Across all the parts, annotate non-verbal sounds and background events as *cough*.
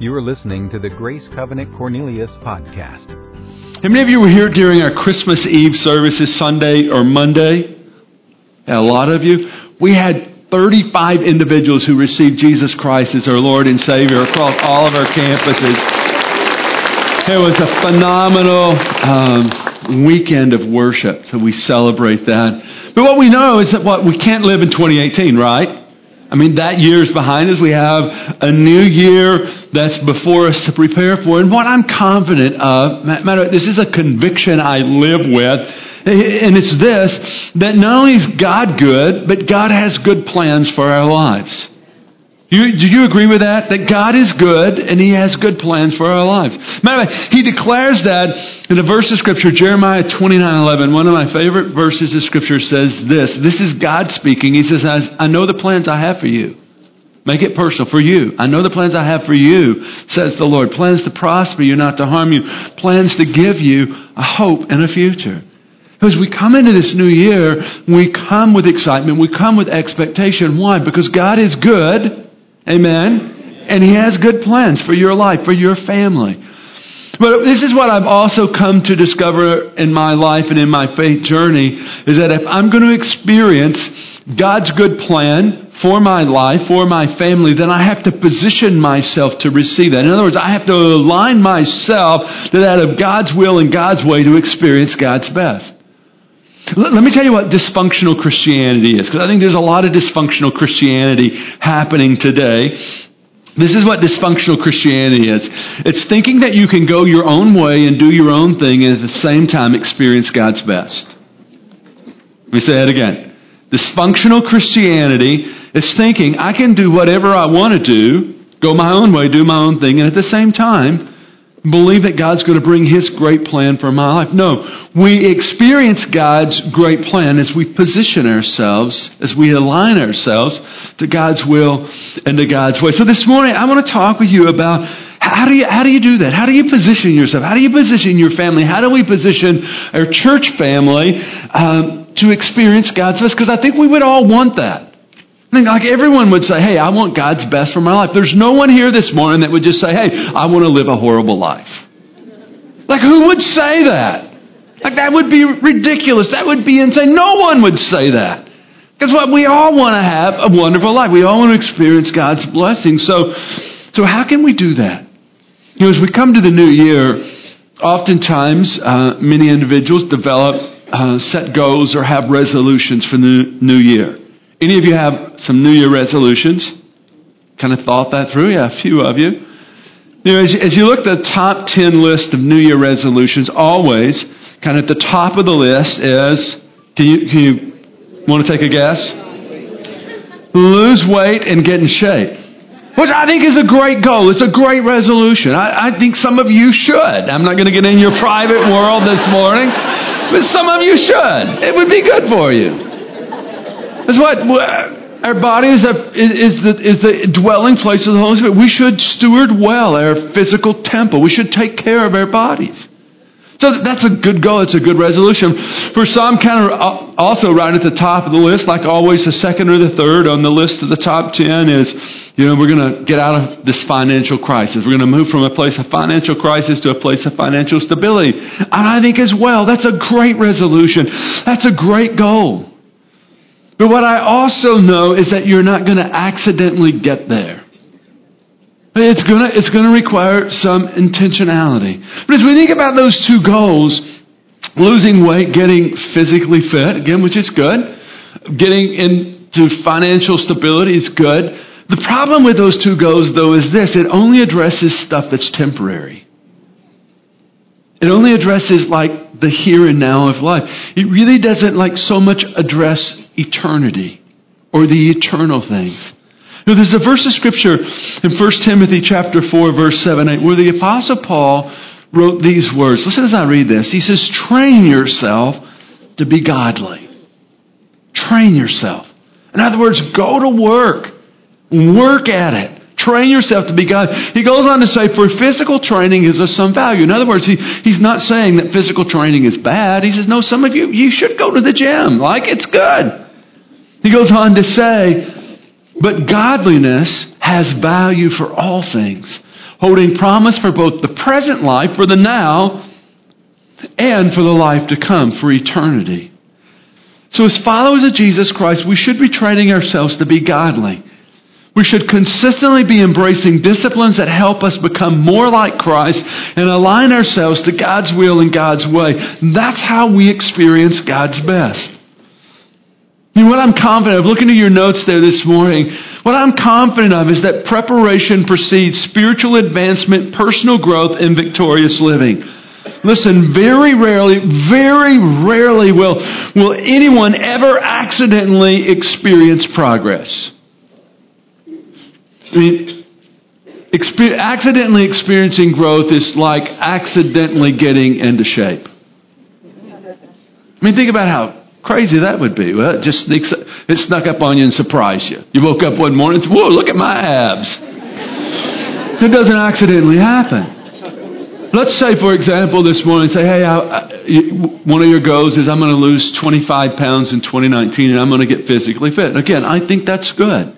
You are listening to the Grace Covenant Cornelius podcast. How many of you were here during our Christmas Eve services Sunday or Monday? A lot of you. We had 35 individuals who received Jesus Christ as their Lord and Savior across all of our campuses. It was a phenomenal um, weekend of worship, so we celebrate that. But what we know is that what we can't live in 2018, right? I mean, that year is behind us. We have a new year that's before us to prepare for. And what I'm confident of, matter, this is a conviction I live with, and it's this, that not only is God good, but God has good plans for our lives. You, do you agree with that? That God is good and He has good plans for our lives. Matter of fact, He declares that in a verse of Scripture, Jeremiah 29 11. One of my favorite verses of Scripture says this. This is God speaking. He says, I, I know the plans I have for you. Make it personal for you. I know the plans I have for you, says the Lord. Plans to prosper you, not to harm you. Plans to give you a hope and a future. As we come into this new year, we come with excitement, we come with expectation. Why? Because God is good Amen? And He has good plans for your life, for your family. But this is what I've also come to discover in my life and in my faith journey is that if I'm going to experience God's good plan for my life, for my family, then I have to position myself to receive that. In other words, I have to align myself to that of God's will and God's way to experience God's best. Let me tell you what dysfunctional Christianity is, because I think there's a lot of dysfunctional Christianity happening today. This is what dysfunctional Christianity is. It's thinking that you can go your own way and do your own thing and at the same time experience God's best. Let me say that again. Dysfunctional Christianity is thinking I can do whatever I want to do, go my own way, do my own thing, and at the same time believe that God's going to bring His great plan for my life. No, we experience God's great plan as we position ourselves, as we align ourselves to God's will and to God's way. So this morning, I want to talk with you about how do you, how do, you do that? How do you position yourself? How do you position your family? How do we position our church family um, to experience God's best? Because I think we would all want that. I like everyone would say, hey, I want God's best for my life. There's no one here this morning that would just say, hey, I want to live a horrible life. Like, who would say that? Like, that would be ridiculous. That would be insane. No one would say that. Because what we all want to have a wonderful life. We all want to experience God's blessing. So, so how can we do that? You know, as we come to the new year, oftentimes uh, many individuals develop uh, set goals or have resolutions for the new year. Any of you have some New Year resolutions? Kind of thought that through? Yeah, a few of you. You know, as, as you look at the top 10 list of New Year resolutions, always, kind of at the top of the list is, can you, can you want to take a guess? Lose weight and get in shape. Which I think is a great goal. It's a great resolution. I, I think some of you should. I'm not going to get in your private world this morning, but some of you should. It would be good for you. That's what uh, our body is, a, is, the, is the dwelling place of the Holy Spirit. We should steward well our physical temple. We should take care of our bodies. So that's a good goal. It's a good resolution. For some, kind of uh, also right at the top of the list, like always, the second or the third on the list of the top ten is, you know, we're going to get out of this financial crisis. We're going to move from a place of financial crisis to a place of financial stability. And I think as well, that's a great resolution. That's a great goal. But what I also know is that you're not going to accidentally get there. It's going to, it's going to require some intentionality. But as we think about those two goals, losing weight, getting physically fit, again, which is good, getting into financial stability is good. The problem with those two goals, though, is this it only addresses stuff that's temporary. It only addresses like the here and now of life. It really doesn't like so much address eternity or the eternal things. Now, there's a verse of scripture in 1 Timothy chapter 4, verse 7, 8, where the apostle Paul wrote these words. Listen as I read this. He says, train yourself to be godly. Train yourself. In other words, go to work. Work at it. Train yourself to be God. He goes on to say, for physical training is of some value. In other words, he, he's not saying that physical training is bad. He says, no, some of you, you should go to the gym. Like, it's good. He goes on to say, but godliness has value for all things, holding promise for both the present life, for the now, and for the life to come, for eternity. So, as followers of Jesus Christ, we should be training ourselves to be godly. We should consistently be embracing disciplines that help us become more like Christ and align ourselves to God's will and God's way. That's how we experience God's best. Know, what I'm confident of, looking at your notes there this morning, what I'm confident of is that preparation precedes spiritual advancement, personal growth, and victorious living. Listen, very rarely, very rarely will, will anyone ever accidentally experience progress. I mean, exper- accidentally experiencing growth is like accidentally getting into shape. I mean, think about how crazy that would be. Well, it just sneaks, it snuck up on you and surprised you. You woke up one morning and said, whoa, look at my abs. *laughs* It doesn't accidentally happen. Let's say, for example, this morning, say, hey, I, I, one of your goals is I'm going to lose 25 pounds in 2019 and I'm going to get physically fit. Again, I think that's good.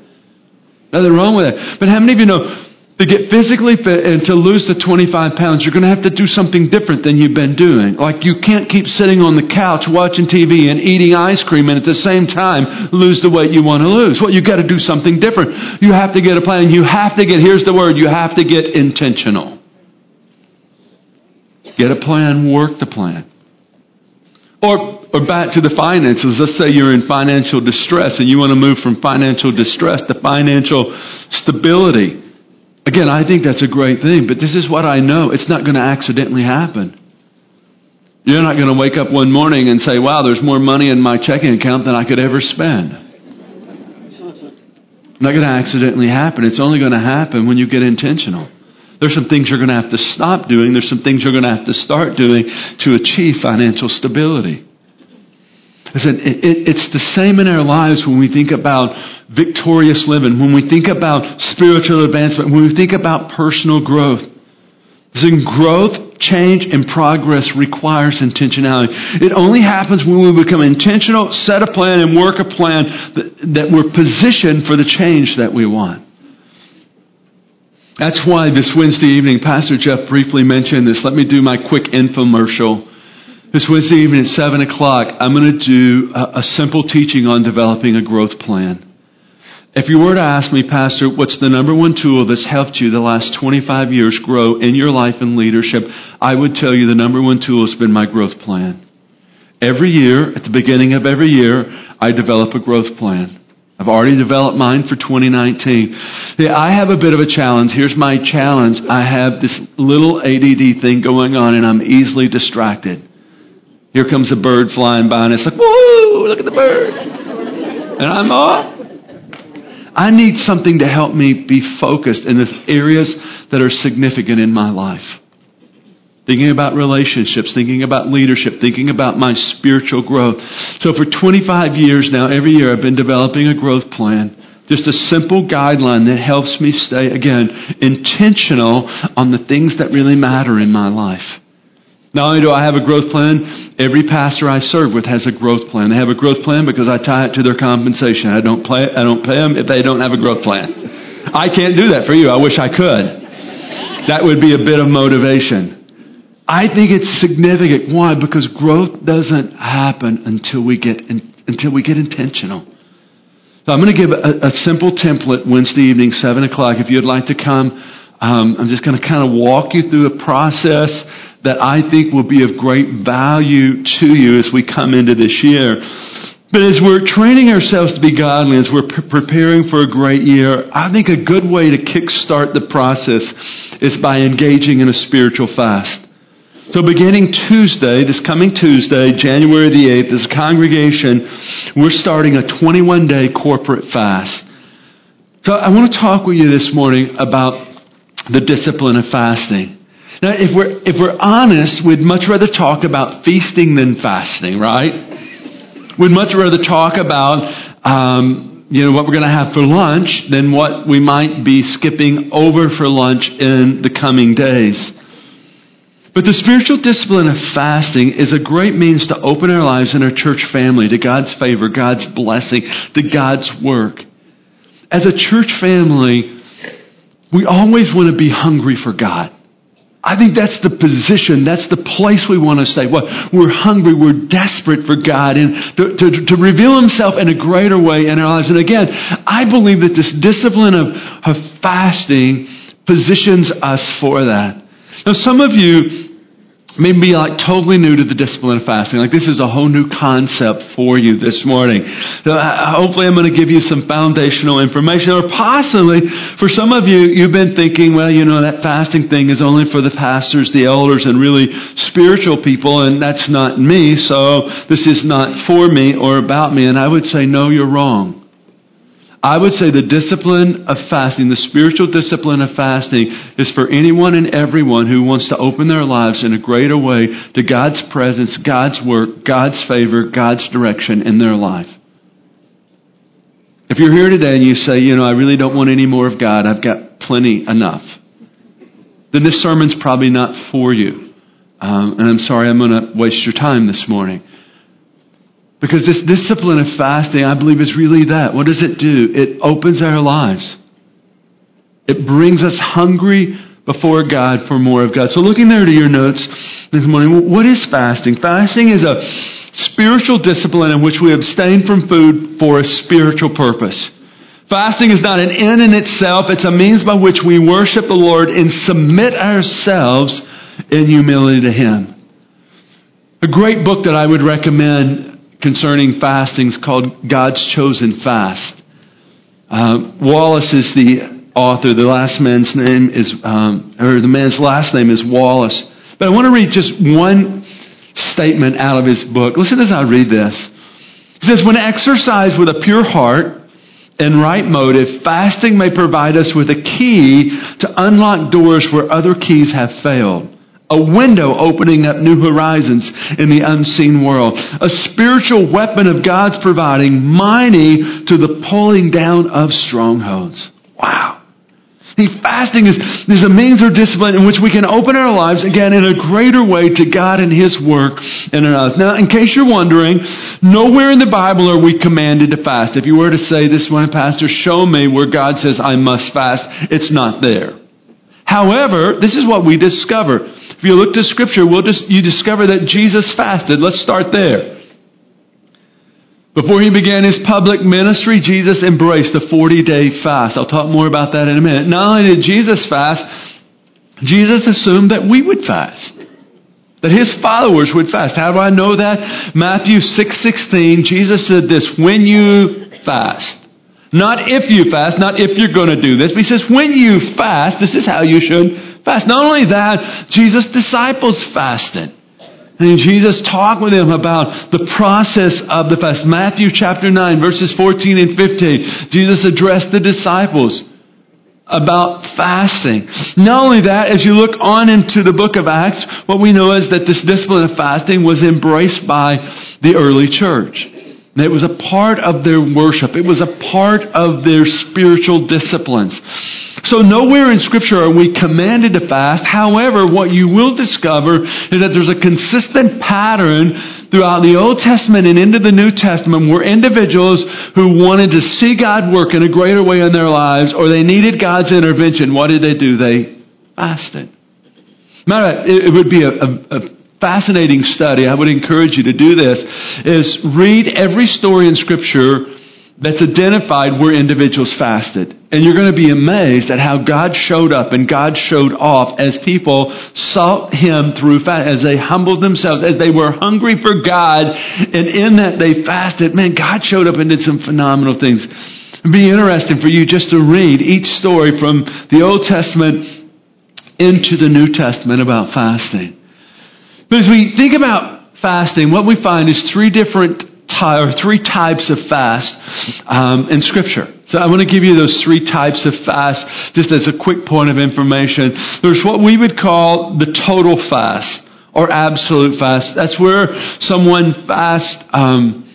Nothing wrong with that. But how many of you know to get physically fit and to lose the 25 pounds, you're going to have to do something different than you've been doing. Like you can't keep sitting on the couch watching TV and eating ice cream and at the same time lose the weight you want to lose. Well, you've got to do something different. You have to get a plan. You have to get, here's the word, you have to get intentional. Get a plan, work the plan. Or, or back to the finances. Let's say you're in financial distress and you want to move from financial distress to financial stability. Again, I think that's a great thing, but this is what I know. It's not going to accidentally happen. You're not going to wake up one morning and say, wow, there's more money in my checking account than I could ever spend. Not going to accidentally happen. It's only going to happen when you get intentional. There's some things you're going to have to stop doing. There's some things you're going to have to start doing to achieve financial stability. I said, it, it, it's the same in our lives when we think about victorious living, when we think about spiritual advancement, when we think about personal growth. Then growth, change, and progress requires intentionality. It only happens when we become intentional, set a plan, and work a plan that, that we're positioned for the change that we want. That's why this Wednesday evening, Pastor Jeff briefly mentioned this. Let me do my quick infomercial. This Wednesday evening at 7 o'clock, I'm going to do a, a simple teaching on developing a growth plan. If you were to ask me, Pastor, what's the number one tool that's helped you the last 25 years grow in your life and leadership, I would tell you the number one tool has been my growth plan. Every year, at the beginning of every year, I develop a growth plan. I've already developed mine for 2019. Yeah, I have a bit of a challenge. Here's my challenge. I have this little ADD thing going on and I'm easily distracted. Here comes a bird flying by and it's like, whoa, look at the bird. And I'm off. I need something to help me be focused in the areas that are significant in my life thinking about relationships, thinking about leadership, thinking about my spiritual growth. So for 25 years now, every year I've been developing a growth plan. Just a simple guideline that helps me stay, again, intentional on the things that really matter in my life. Not only do I have a growth plan, every pastor I serve with has a growth plan. They have a growth plan because I tie it to their compensation. I don't pay, I don't pay them if they don't have a growth plan. I can't do that for you. I wish I could. That would be a bit of motivation. I think it's significant. Why? Because growth doesn't happen until we get in, until we get intentional. So I'm going to give a, a, simple template Wednesday evening, seven o'clock. If you'd like to come, um, I'm just going to kind of walk you through a process that I think will be of great value to you as we come into this year. But as we're training ourselves to be godly, as we're pre- preparing for a great year, I think a good way to kickstart the process is by engaging in a spiritual fast. So, beginning Tuesday, this coming Tuesday, January the 8th, as a congregation, we're starting a 21 day corporate fast. So, I want to talk with you this morning about the discipline of fasting. Now, if we're, if we're honest, we'd much rather talk about feasting than fasting, right? We'd much rather talk about um, you know, what we're going to have for lunch than what we might be skipping over for lunch in the coming days. But the spiritual discipline of fasting is a great means to open our lives and our church family to God's favor, God's blessing, to God's work. As a church family, we always want to be hungry for God. I think that's the position, that's the place we want to stay. Well, we're hungry, we're desperate for God and to, to, to, reveal Himself in a greater way in our lives. And again, I believe that this discipline of, of fasting positions us for that. Now, some of you may be like totally new to the discipline of fasting. Like this is a whole new concept for you this morning. So uh, hopefully I'm going to give you some foundational information or possibly for some of you, you've been thinking, well, you know, that fasting thing is only for the pastors, the elders, and really spiritual people, and that's not me. So this is not for me or about me. And I would say, no, you're wrong. I would say the discipline of fasting, the spiritual discipline of fasting, is for anyone and everyone who wants to open their lives in a greater way to God's presence, God's work, God's favor, God's direction in their life. If you're here today and you say, you know, I really don't want any more of God, I've got plenty enough, then this sermon's probably not for you. Um, and I'm sorry I'm going to waste your time this morning. Because this discipline of fasting, I believe, is really that. What does it do? It opens our lives. It brings us hungry before God for more of God. So, looking there to your notes this morning, what is fasting? Fasting is a spiritual discipline in which we abstain from food for a spiritual purpose. Fasting is not an end in itself, it's a means by which we worship the Lord and submit ourselves in humility to Him. A great book that I would recommend concerning fastings called God's Chosen Fast. Uh, Wallis is the author. The last man's name is, um, or the man's last name is Wallis. But I want to read just one statement out of his book. Listen as I read this. He says, When exercised with a pure heart and right motive, fasting may provide us with a key to unlock doors where other keys have failed a window opening up new horizons in the unseen world, a spiritual weapon of God's providing, mighty to the pulling down of strongholds. Wow. See, fasting is, is a means or discipline in which we can open our lives again in a greater way to God and His work in us. Now, in case you're wondering, nowhere in the Bible are we commanded to fast. If you were to say this one, Pastor, show me where God says I must fast, it's not there. However, this is what we discover. If you look to Scripture, we'll just, you discover that Jesus fasted. Let's start there. Before he began his public ministry, Jesus embraced a 40 day fast. I'll talk more about that in a minute. Not only did Jesus fast, Jesus assumed that we would fast. That his followers would fast. How do I know that? Matthew 6:16, 6, Jesus said this, when you fast. Not if you fast, not if you're going to do this, but he says, when you fast, this is how you should fast. Not only that, Jesus' disciples fasted. And Jesus talked with them about the process of the fast. Matthew chapter 9, verses 14 and 15. Jesus addressed the disciples about fasting. Not only that, as you look on into the book of Acts, what we know is that this discipline of fasting was embraced by the early church. It was a part of their worship. It was a part of their spiritual disciplines. So nowhere in scripture are we commanded to fast. However, what you will discover is that there's a consistent pattern throughout the Old Testament and into the New Testament where individuals who wanted to see God work in a greater way in their lives or they needed God's intervention, what did they do? They fasted. Matter it would be a, a, a fascinating study, I would encourage you to do this, is read every story in Scripture that's identified where individuals fasted. And you're going to be amazed at how God showed up and God showed off as people sought Him through fast, as they humbled themselves, as they were hungry for God, and in that they fasted. Man, God showed up and did some phenomenal things. It'd be interesting for you just to read each story from the Old Testament into the New Testament about fasting. But as we think about fasting, what we find is three different ty- or three types of fast um, in Scripture. So I want to give you those three types of fast just as a quick point of information. There's what we would call the total fast or absolute fast. That's where someone fasts um,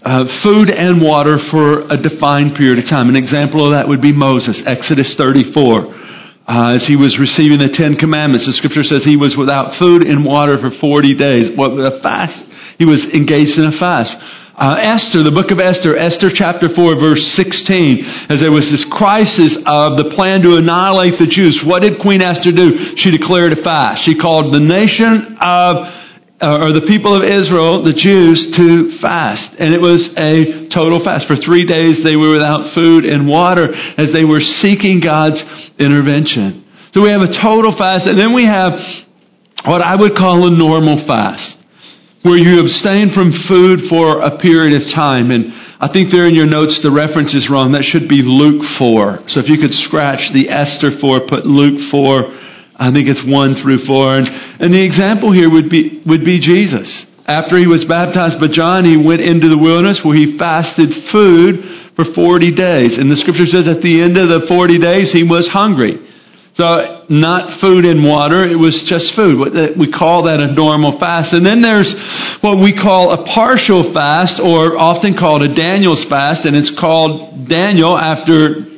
uh, food and water for a defined period of time. An example of that would be Moses, Exodus 34 uh, as he was receiving the Ten Commandments. The scripture says he was without food and water for 40 days. What, a fast? He was engaged in a fast. uh, Esther, the book of Esther, Esther chapter 4, verse 16, as there was this crisis of the plan to annihilate the Jews. What did Queen Esther do? She declared a fast. She called the nation of Uh, or the people of Israel, the Jews, to fast. And it was a total fast. For three days they were without food and water as they were seeking God's intervention. So we have a total fast, and then we have what I would call a normal fast where you abstain from food for a period of time. And I think there in your notes the reference is wrong. That should be Luke 4. So if you could scratch the Esther 4, put Luke 4. I think it's 1 through 4. And, and the example here would be, would be Jesus. After he was baptized by John, he went into the wilderness where he fasted food for 40 days. And the scripture says at the end of the 40 days, he was hungry. So not food and water, it was just food. We call that a normal fast. And then there's what we call a partial fast, or often called a Daniel's fast, and it's called Daniel after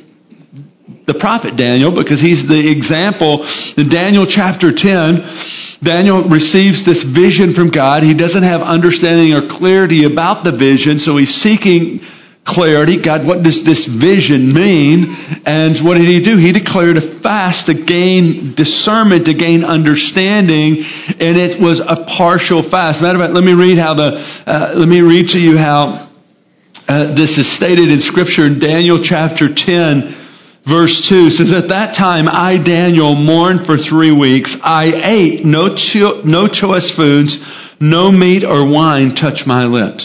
the prophet Daniel because he's the example. In Daniel chapter 10, Daniel receives this vision from God. He doesn't have understanding or clarity about the vision, so he's seeking clarity. God, what does this vision mean? And what did he do? He declared a fast to gain discernment, to gain understanding, and it was a partial fast. Matter of fact, let me read how the, uh, let me read to you how uh, this is stated in Scripture in Daniel chapter 10. Verse 2 says, At that time I, Daniel, mourned for three weeks. I ate no, cho- no choice foods, no meat or wine touched my lips.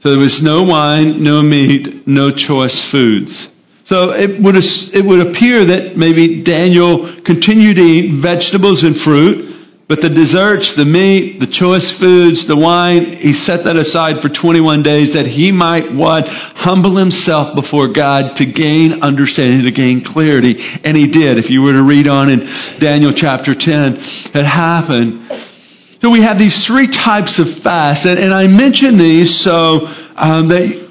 So there was no wine, no meat, no choice foods. So it would, it would appear that maybe Daniel continued to eat vegetables and fruit, but the desserts, the meat, the choice foods, the wine, he set that aside for 21 days that he might what? Humble himself before God to gain understanding, to gain clarity. And he did. If you were to read on in Daniel chapter 10, it happened. So we have these three types of fast, and, and I mention these so um, that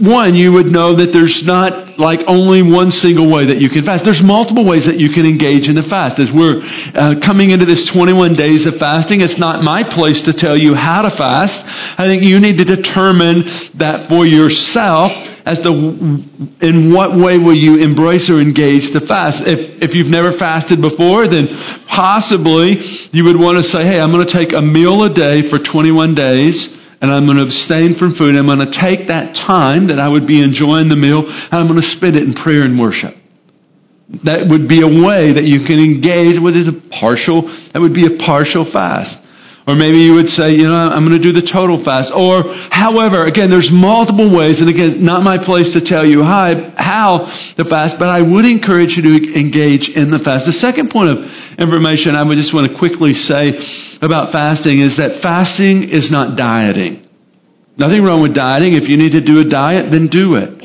one, you would know that there's not like only one single way that you can fast. There's multiple ways that you can engage in the fast. As we're uh, coming into this 21 days of fasting, it's not my place to tell you how to fast. I think you need to determine that for yourself as to in what way will you embrace or engage the fast. If, if you've never fasted before, then possibly you would want to say, hey, I'm going to take a meal a day for 21 days and I'm going to abstain from food. I'm going to take that time that I would be enjoying the meal and I'm going to spend it in prayer and worship. That would be a way that you can engage with a partial, that would be a partial fast. Or maybe you would say, you know, I'm going to do the total fast. Or, however, again, there's multiple ways, and again, not my place to tell you how, how to fast, but I would encourage you to engage in the fast. The second point of information I would just want to quickly say about fasting is that fasting is not dieting. Nothing wrong with dieting. If you need to do a diet, then do it.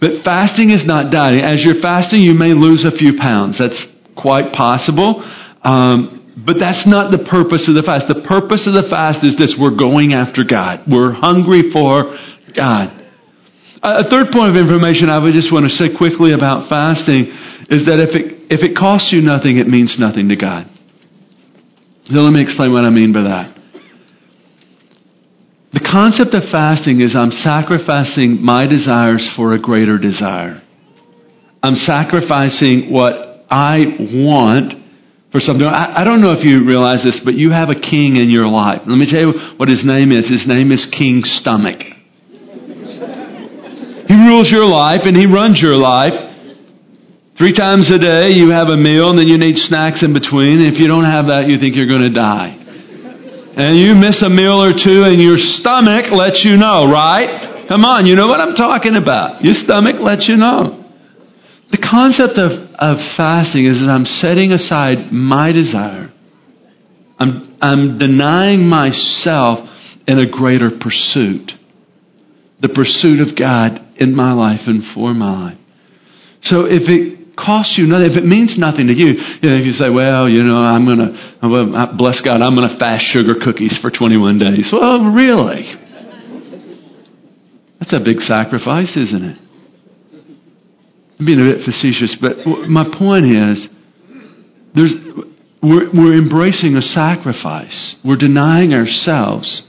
But fasting is not dieting. As you're fasting, you may lose a few pounds. That's quite possible. Um, but that's not the purpose of the fast. The purpose of the fast is this we're going after God, we're hungry for God. A third point of information I would just want to say quickly about fasting is that if it, if it costs you nothing, it means nothing to God. So let me explain what I mean by that. The concept of fasting is I'm sacrificing my desires for a greater desire. I'm sacrificing what I want for something. I, I, don't know if you realize this, but you have a king in your life. Let me tell you what his name is. His name is King Stomach. he rules your life and he runs your life. Three times a day you have a meal and then you need snacks in between. If you don't have that, you think you're going to die. And you miss a meal or two and your stomach lets you know, right? Come on, you know what I'm talking about. Your stomach lets you know. The concept of of fasting is that I'm setting aside my desire. I'm, I'm denying myself in a greater pursuit. The pursuit of God in my life and for my life. So if it costs you nothing, if it means nothing to you, you know, if you say, well, you know, I'm going to, bless God, I'm going to fast sugar cookies for 21 days. Well, really? That's a big sacrifice, isn't it? I'm being a bit facetious, but my point is there's, we're, we're embracing a sacrifice. We're denying ourselves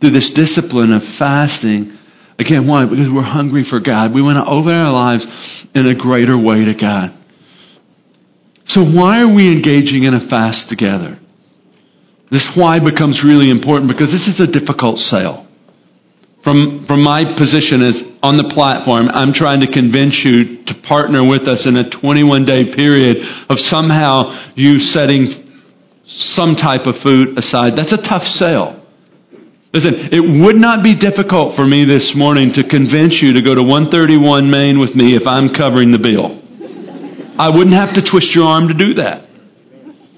through this discipline of fasting. Again, why? Because we're hungry for God. We want to open our lives in a greater way to God. So, why are we engaging in a fast together? This why becomes really important because this is a difficult sale. From, from my position as on the platform, I'm trying to convince you to partner with us in a 21 day period of somehow you setting some type of food aside. That's a tough sale. Listen, it would not be difficult for me this morning to convince you to go to 131 Main with me if I'm covering the bill. I wouldn't have to twist your arm to do that.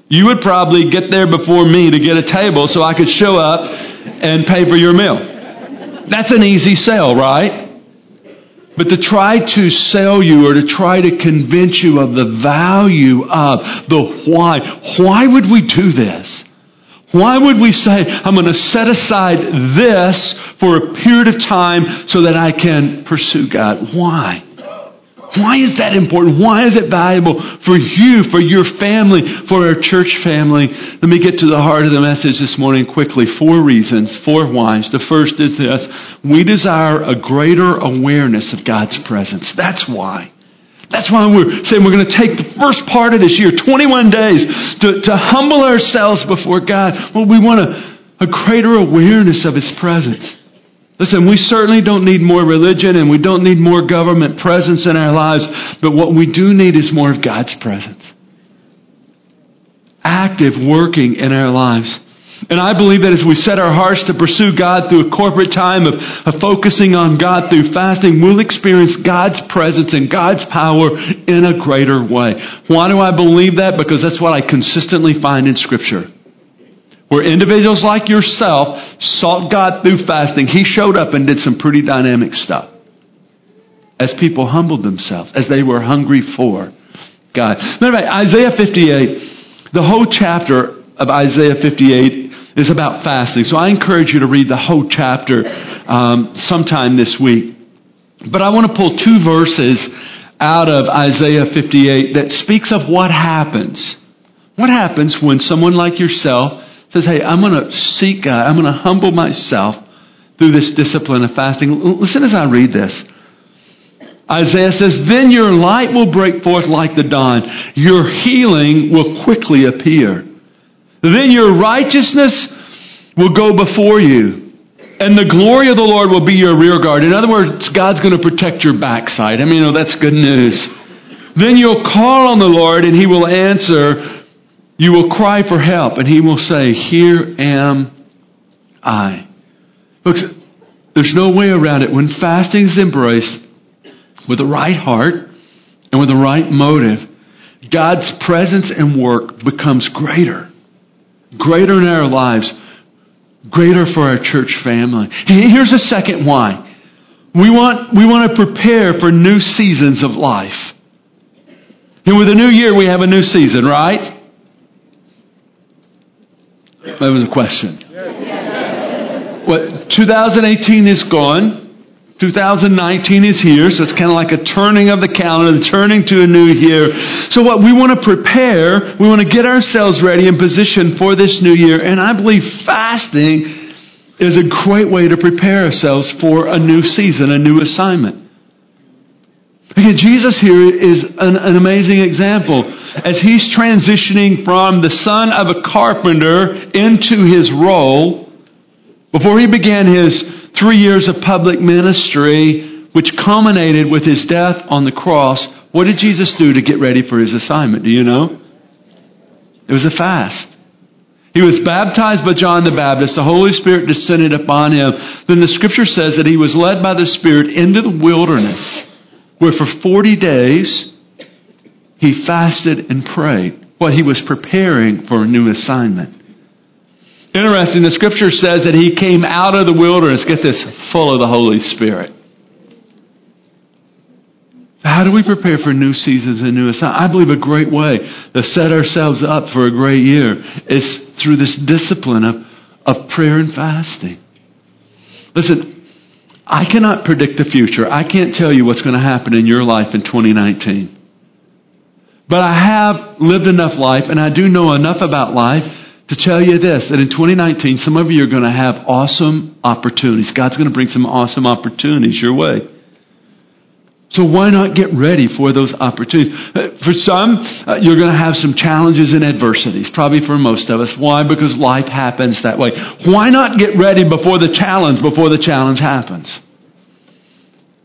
You would probably get there before me to get a table so I could show up and pay for your meal. That's an easy sell, right? But to try to sell you or to try to convince you of the value of the why, why would we do this? Why would we say, I'm going to set aside this for a period of time so that I can pursue God? Why? Why is that important? Why is it valuable for you, for your family, for our church family? Let me get to the heart of the message this morning quickly. Four reasons, four whys. The first is this we desire a greater awareness of God's presence. That's why. That's why we're saying we're going to take the first part of this year, 21 days, to, to humble ourselves before God. Well, we want a, a greater awareness of His presence. Listen, we certainly don't need more religion and we don't need more government presence in our lives, but what we do need is more of God's presence. Active working in our lives. And I believe that as we set our hearts to pursue God through a corporate time of, of focusing on God through fasting, we'll experience God's presence and God's power in a greater way. Why do I believe that? Because that's what I consistently find in Scripture where individuals like yourself sought God through fasting, He showed up and did some pretty dynamic stuff. As people humbled themselves, as they were hungry for God. Anyway, Isaiah 58, the whole chapter of Isaiah 58 is about fasting. So I encourage you to read the whole chapter um, sometime this week. But I want to pull two verses out of Isaiah 58 that speaks of what happens. What happens when someone like yourself says, hey, I'm going to seek God. I'm going to humble myself through this discipline of fasting. Listen as I read this. Isaiah says, Then your light will break forth like the dawn, your healing will quickly appear. Then your righteousness will go before you, and the glory of the Lord will be your rear guard. In other words, God's going to protect your backside. I mean, know, that's good news. Then you'll call on the Lord, and he will answer. You will cry for help, and he will say, Here am I. Folks, there's no way around it. When fasting is embraced with the right heart and with the right motive, God's presence and work becomes greater. Greater in our lives, greater for our church family. Here's a second why. We want, we want to prepare for new seasons of life. And with a new year, we have a new season, right? That was a question. What 2018 is gone. 2019 is here, so it's kind of like a turning of the calendar, turning to a new year. So, what we want to prepare, we want to get ourselves ready and positioned for this new year. And I believe fasting is a great way to prepare ourselves for a new season, a new assignment. Again, Jesus here is an, an amazing example as he's transitioning from the son of a carpenter into his role, before he began his three years of public ministry, which culminated with his death on the cross, what did Jesus do to get ready for his assignment? Do you know? It was a fast. He was baptized by John the Baptist. The Holy Spirit descended upon him. Then the scripture says that he was led by the Spirit into the wilderness, where for 40 days he fasted and prayed. What he was preparing for a new assignment. Interesting, the scripture says that he came out of the wilderness, get this, full of the Holy Spirit. How do we prepare for new seasons and new assignments? I believe a great way to set ourselves up for a great year is through this discipline of, of prayer and fasting. Listen, I cannot predict the future. I can't tell you what's going to happen in your life in 2019. But I have lived enough life and I do know enough about life to tell you this that in 2019, some of you are going to have awesome opportunities. God's going to bring some awesome opportunities your way. So why not get ready for those opportunities? Uh, for some, uh, you're going to have some challenges and adversities, probably for most of us. Why? Because life happens that way. Why not get ready before the challenge, before the challenge happens?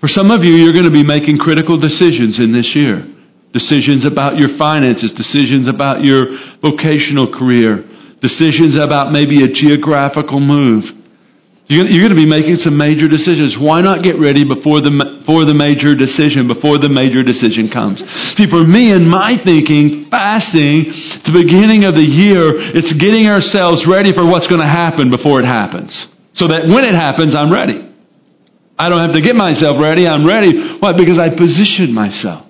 For some of you, you're going to be making critical decisions in this year. Decisions about your finances, decisions about your vocational career, decisions about maybe a geographical move. You're going to be making some major decisions. Why not get ready before the, before the major decision, before the major decision comes? See, for me and my thinking, fasting, the beginning of the year, it's getting ourselves ready for what's going to happen before it happens. So that when it happens, I'm ready. I don't have to get myself ready. I'm ready. Why? Because I position myself.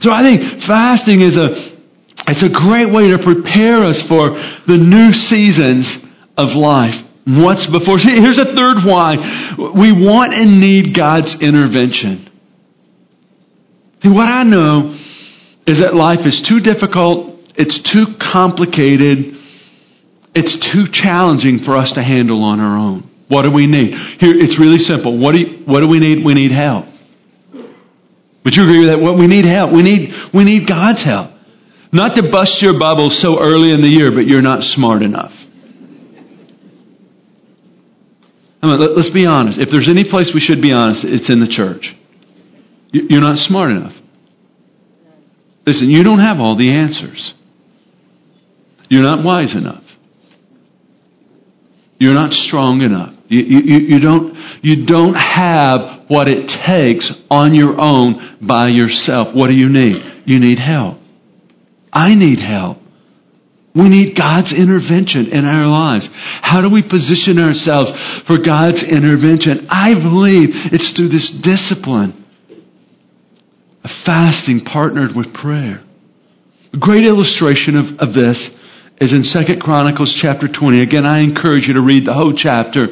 So I think fasting is a, it's a great way to prepare us for the new seasons of life what's before. See, here's a third why. We want and need God's intervention. See, what I know is that life is too difficult, it's too complicated, it's too challenging for us to handle on our own. What do we need? Here, it's really simple. What do, you, what do we need? We need help. Would you agree with that? What we need help. We need, we need God's help. Not to bust your bubble so early in the year, but you're not smart enough. I mean, let, us be honest. If there's any place we should be honest, it's in the church. You're not smart enough. Listen, you don't have all the answers. You're not wise enough. You're not strong enough. You, you, you, don't, you don't have what it takes on your own by yourself. What do you need? You need help. I need help. We need God's intervention in our lives. How do we position ourselves for God's intervention? I believe it's through this discipline of fasting partnered with prayer. A great illustration of, of this is in 2 Chronicles chapter 20. Again, I encourage you to read the whole chapter.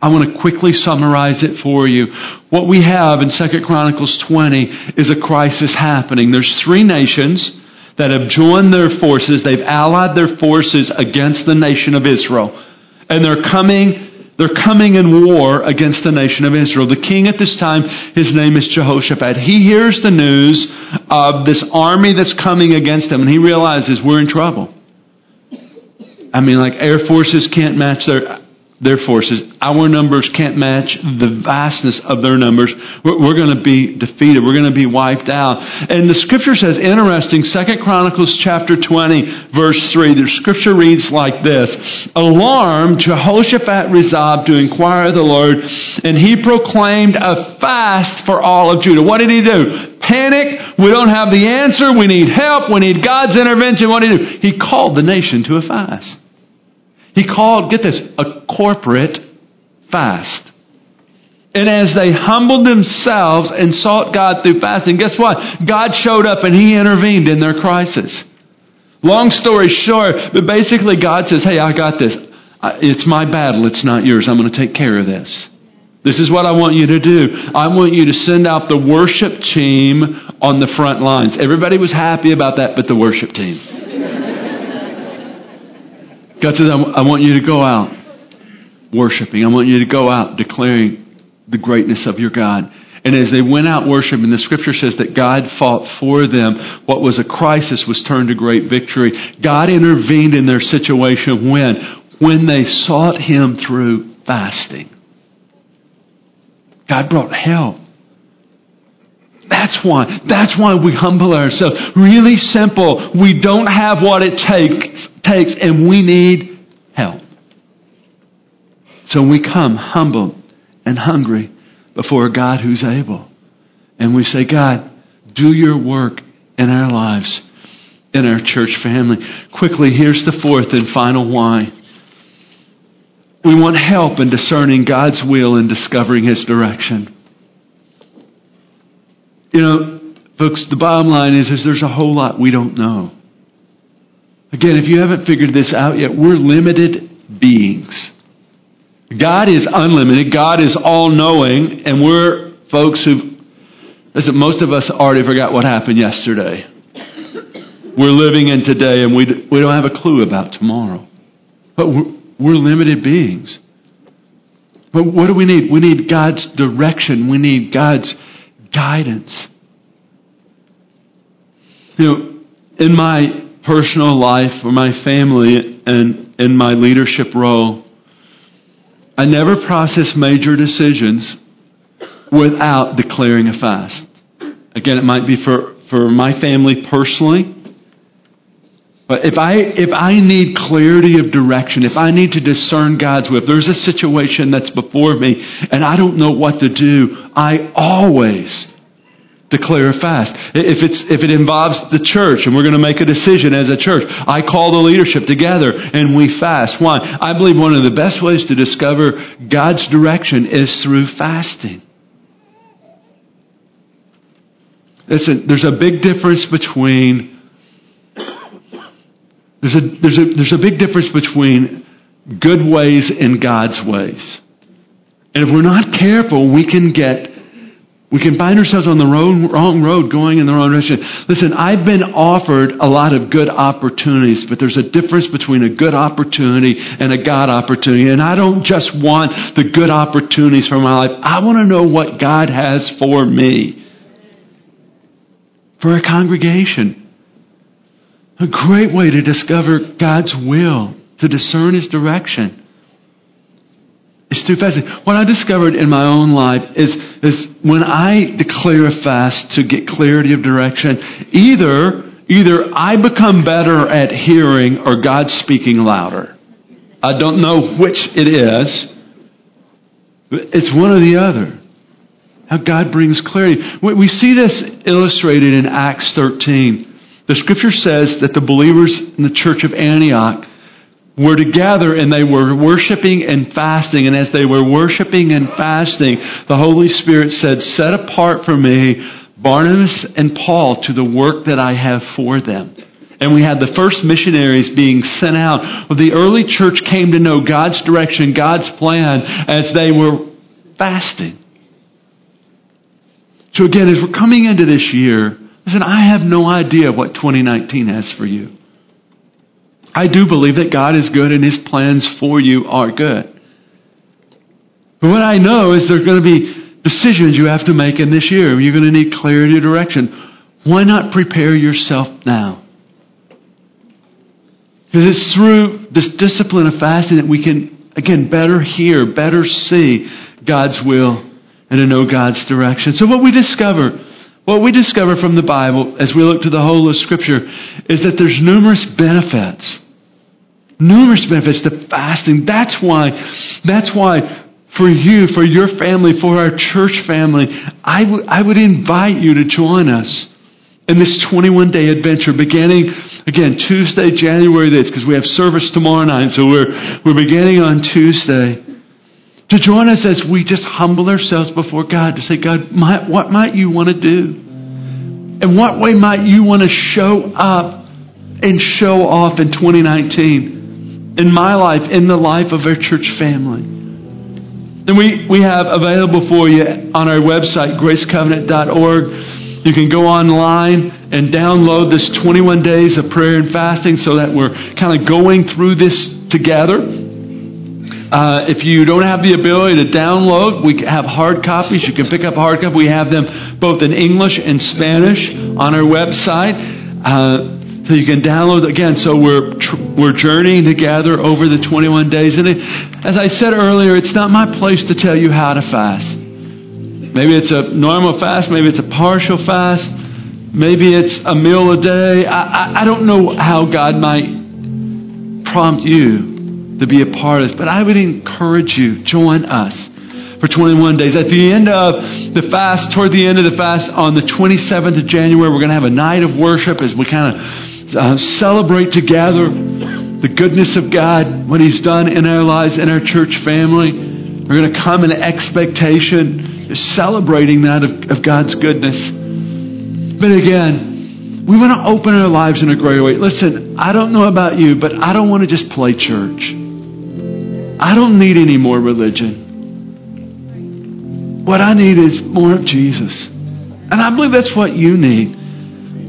I want to quickly summarize it for you. What we have in 2 Chronicles 20 is a crisis happening. There's three nations that have joined their forces. They've allied their forces against the nation of Israel. And they're coming, they're coming in war against the nation of Israel. The king at this time, his name is Jehoshaphat. He hears the news of this army that's coming against him, and he realizes we're in trouble. I mean, like air forces can't match their their forces. Our numbers can't match the vastness of their numbers. We're, we're going to be defeated. We're going to be wiped out. And the scripture says, interesting, Second Chronicles chapter 20, verse 3, the scripture reads like this. Alarmed, Jehoshaphat resolved to inquire of the Lord, and he proclaimed a fast for all of Judah. What did he do? Panic. We don't have the answer. We need help. We need God's intervention. What did he do? He called the nation to a fast. He called, get this, a corporate fast. And as they humbled themselves and sought God through fasting, guess what? God showed up and He intervened in their crisis. Long story short, but basically God says, Hey, I got this. It's my battle, it's not yours. I'm going to take care of this. This is what I want you to do. I want you to send out the worship team on the front lines. Everybody was happy about that, but the worship team. God says, I want you to go out worshiping. I want you to go out declaring the greatness of your God. And as they went out worshiping, the scripture says that God fought for them. What was a crisis was turned to great victory. God intervened in their situation when? When they sought Him through fasting. God brought help. That's why. That's why we humble ourselves. Really simple. We don't have what it takes, takes and we need help. So we come humble and hungry before a God who's able. And we say, God, do your work in our lives, in our church family. Quickly, here's the fourth and final why. We want help in discerning God's will and discovering His direction. You know, folks, the bottom line is, is there's a whole lot we don't know. Again, if you haven't figured this out yet, we're limited beings. God is unlimited. God is all knowing. And we're folks who, listen, most of us already forgot what happened yesterday. We're living in today and we, we don't have a clue about tomorrow. but we're, we're limited beings. But what do we need? We need God's direction. We need God's guidance. You know, in my personal life or my family and in my leadership role, I never process major decisions without declaring a fast. Again, it might be for, for my family personally. But if I, if I need clarity of direction, if I need to discern God's will, if there's a situation that's before me and I don't know what to do, I always declare a fast. If, it's, if it involves the church and we're going to make a decision as a church, I call the leadership together and we fast. Why? I believe one of the best ways to discover God's direction is through fasting. Listen, there's a big difference between there's a, there's a, there's a big difference between good ways and God's ways. And if we're not careful, we can get we can find ourselves on the wrong road going in the wrong direction. Listen, I've been offered a lot of good opportunities, but there's a difference between a good opportunity and a God opportunity. And I don't just want the good opportunities for my life. I want to know what God has for me for a congregation. A great way to discover God's will, to discern His direction. Is too fast. What I discovered in my own life is, is when I declare a fast to get clarity of direction, either, either I become better at hearing or God's speaking louder. I don't know which it is, it's one or the other how God brings clarity. We see this illustrated in Acts 13. The scripture says that the believers in the church of Antioch were together and they were worshiping and fasting. And as they were worshiping and fasting, the Holy Spirit said, Set apart for me Barnabas and Paul to the work that I have for them. And we had the first missionaries being sent out. The early church came to know God's direction, God's plan as they were fasting. So again, as we're coming into this year, listen, I have no idea what 2019 has for you. I do believe that God is good and His plans for you are good. But what I know is there are going to be decisions you have to make in this year. You're going to need clarity of direction. Why not prepare yourself now? Because it's through this discipline of fasting that we can, again, better hear, better see God's will and to know God's direction. So what we discover, what we discover from the Bible as we look to the whole of Scripture is that there's numerous benefits. Numerous benefits to fasting. That's why, that's why for you, for your family, for our church family, I, w- I would I would invite you to join us in this 21 day adventure beginning again Tuesday, January 8th, because we have service tomorrow night. So we're, we're beginning on Tuesday to join us as we just humble ourselves before God to say, God, what might you want to do? And what way might you want to show up and show off in 2019 in my life, in the life of our church family? And we, we have available for you on our website, gracecovenant.org. You can go online and download this 21 days of prayer and fasting so that we're kind of going through this together. Uh, if you don't have the ability to download, we have hard copies. You can pick up hard copy. We have them both in English and Spanish on our website. Uh, so you can download again. So we're we're journeying together over the 21 days, and it, as I said earlier, it's not my place to tell you how to fast. Maybe it's a normal fast. Maybe it's a partial fast. Maybe it's a meal a day. I, I, I don't know how God might prompt you to be a part of this. But I would encourage you, join us for 21 days. At the end of the fast, toward the end of the fast, on the 27th of January, we're going to have a night of worship as we kind of uh, celebrate together the goodness of God, what He's done in our lives, in our church family. We're going to come in expectation, celebrating that of, of God's goodness. But again, we want to open our lives in a greater way. Listen, I don't know about you, but I don't want to just play church. I don't need any more religion. What I need is more of Jesus. And I believe that's what you need.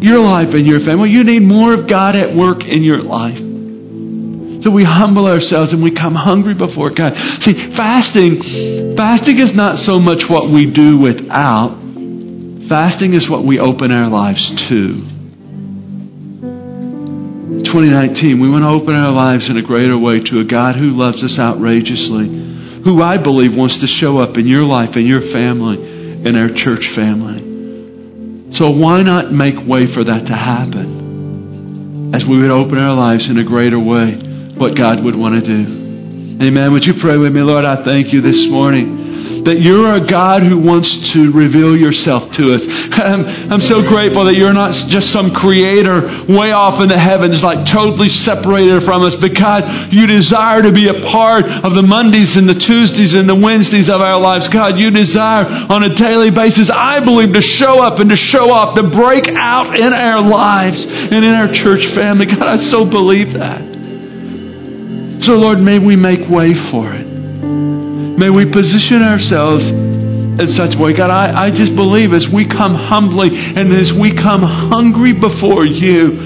Your life and your family. You need more of God at work in your life. So we humble ourselves and we come hungry before God. See, fasting, fasting is not so much what we do without. Fasting is what we open our lives to. 2019, we want to open our lives in a greater way to a God who loves us outrageously, who I believe wants to show up in your life, in your family, in our church family. So why not make way for that to happen as we would open our lives in a greater way, what God would want to do? Amen. Would you pray with me? Lord, I thank you this morning that you're a God who wants to reveal yourself to us. *laughs* I'm, I'm so grateful that you're not just some creator way off in the heavens, like totally separated from us, but God, you desire to be a part of the Mondays and the Tuesdays and the Wednesdays of our lives. God, you desire on a daily basis, I believe, to show up and to show off, to break out in our lives and in our church family. God, I so believe that. So, Lord, may we make way for it. May we position ourselves in such a way. God, I, I just believe as we come humbly and as we come hungry before you,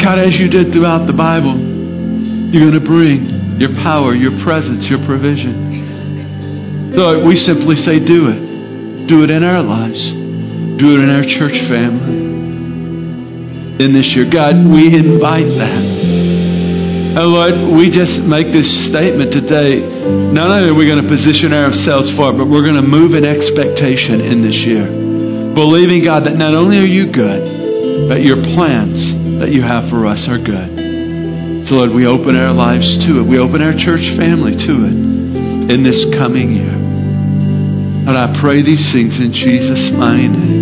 God, as you did throughout the Bible, you're going to bring your power, your presence, your provision. So we simply say, do it. Do it in our lives. Do it in our church family. In this year, God, we invite that. Oh Lord, we just make this statement today. Not only are we going to position ourselves for it, but we're going to move in expectation in this year. Believing, God, that not only are you good, but your plans that you have for us are good. So, Lord, we open our lives to it. We open our church family to it in this coming year. And I pray these things in Jesus' mighty name.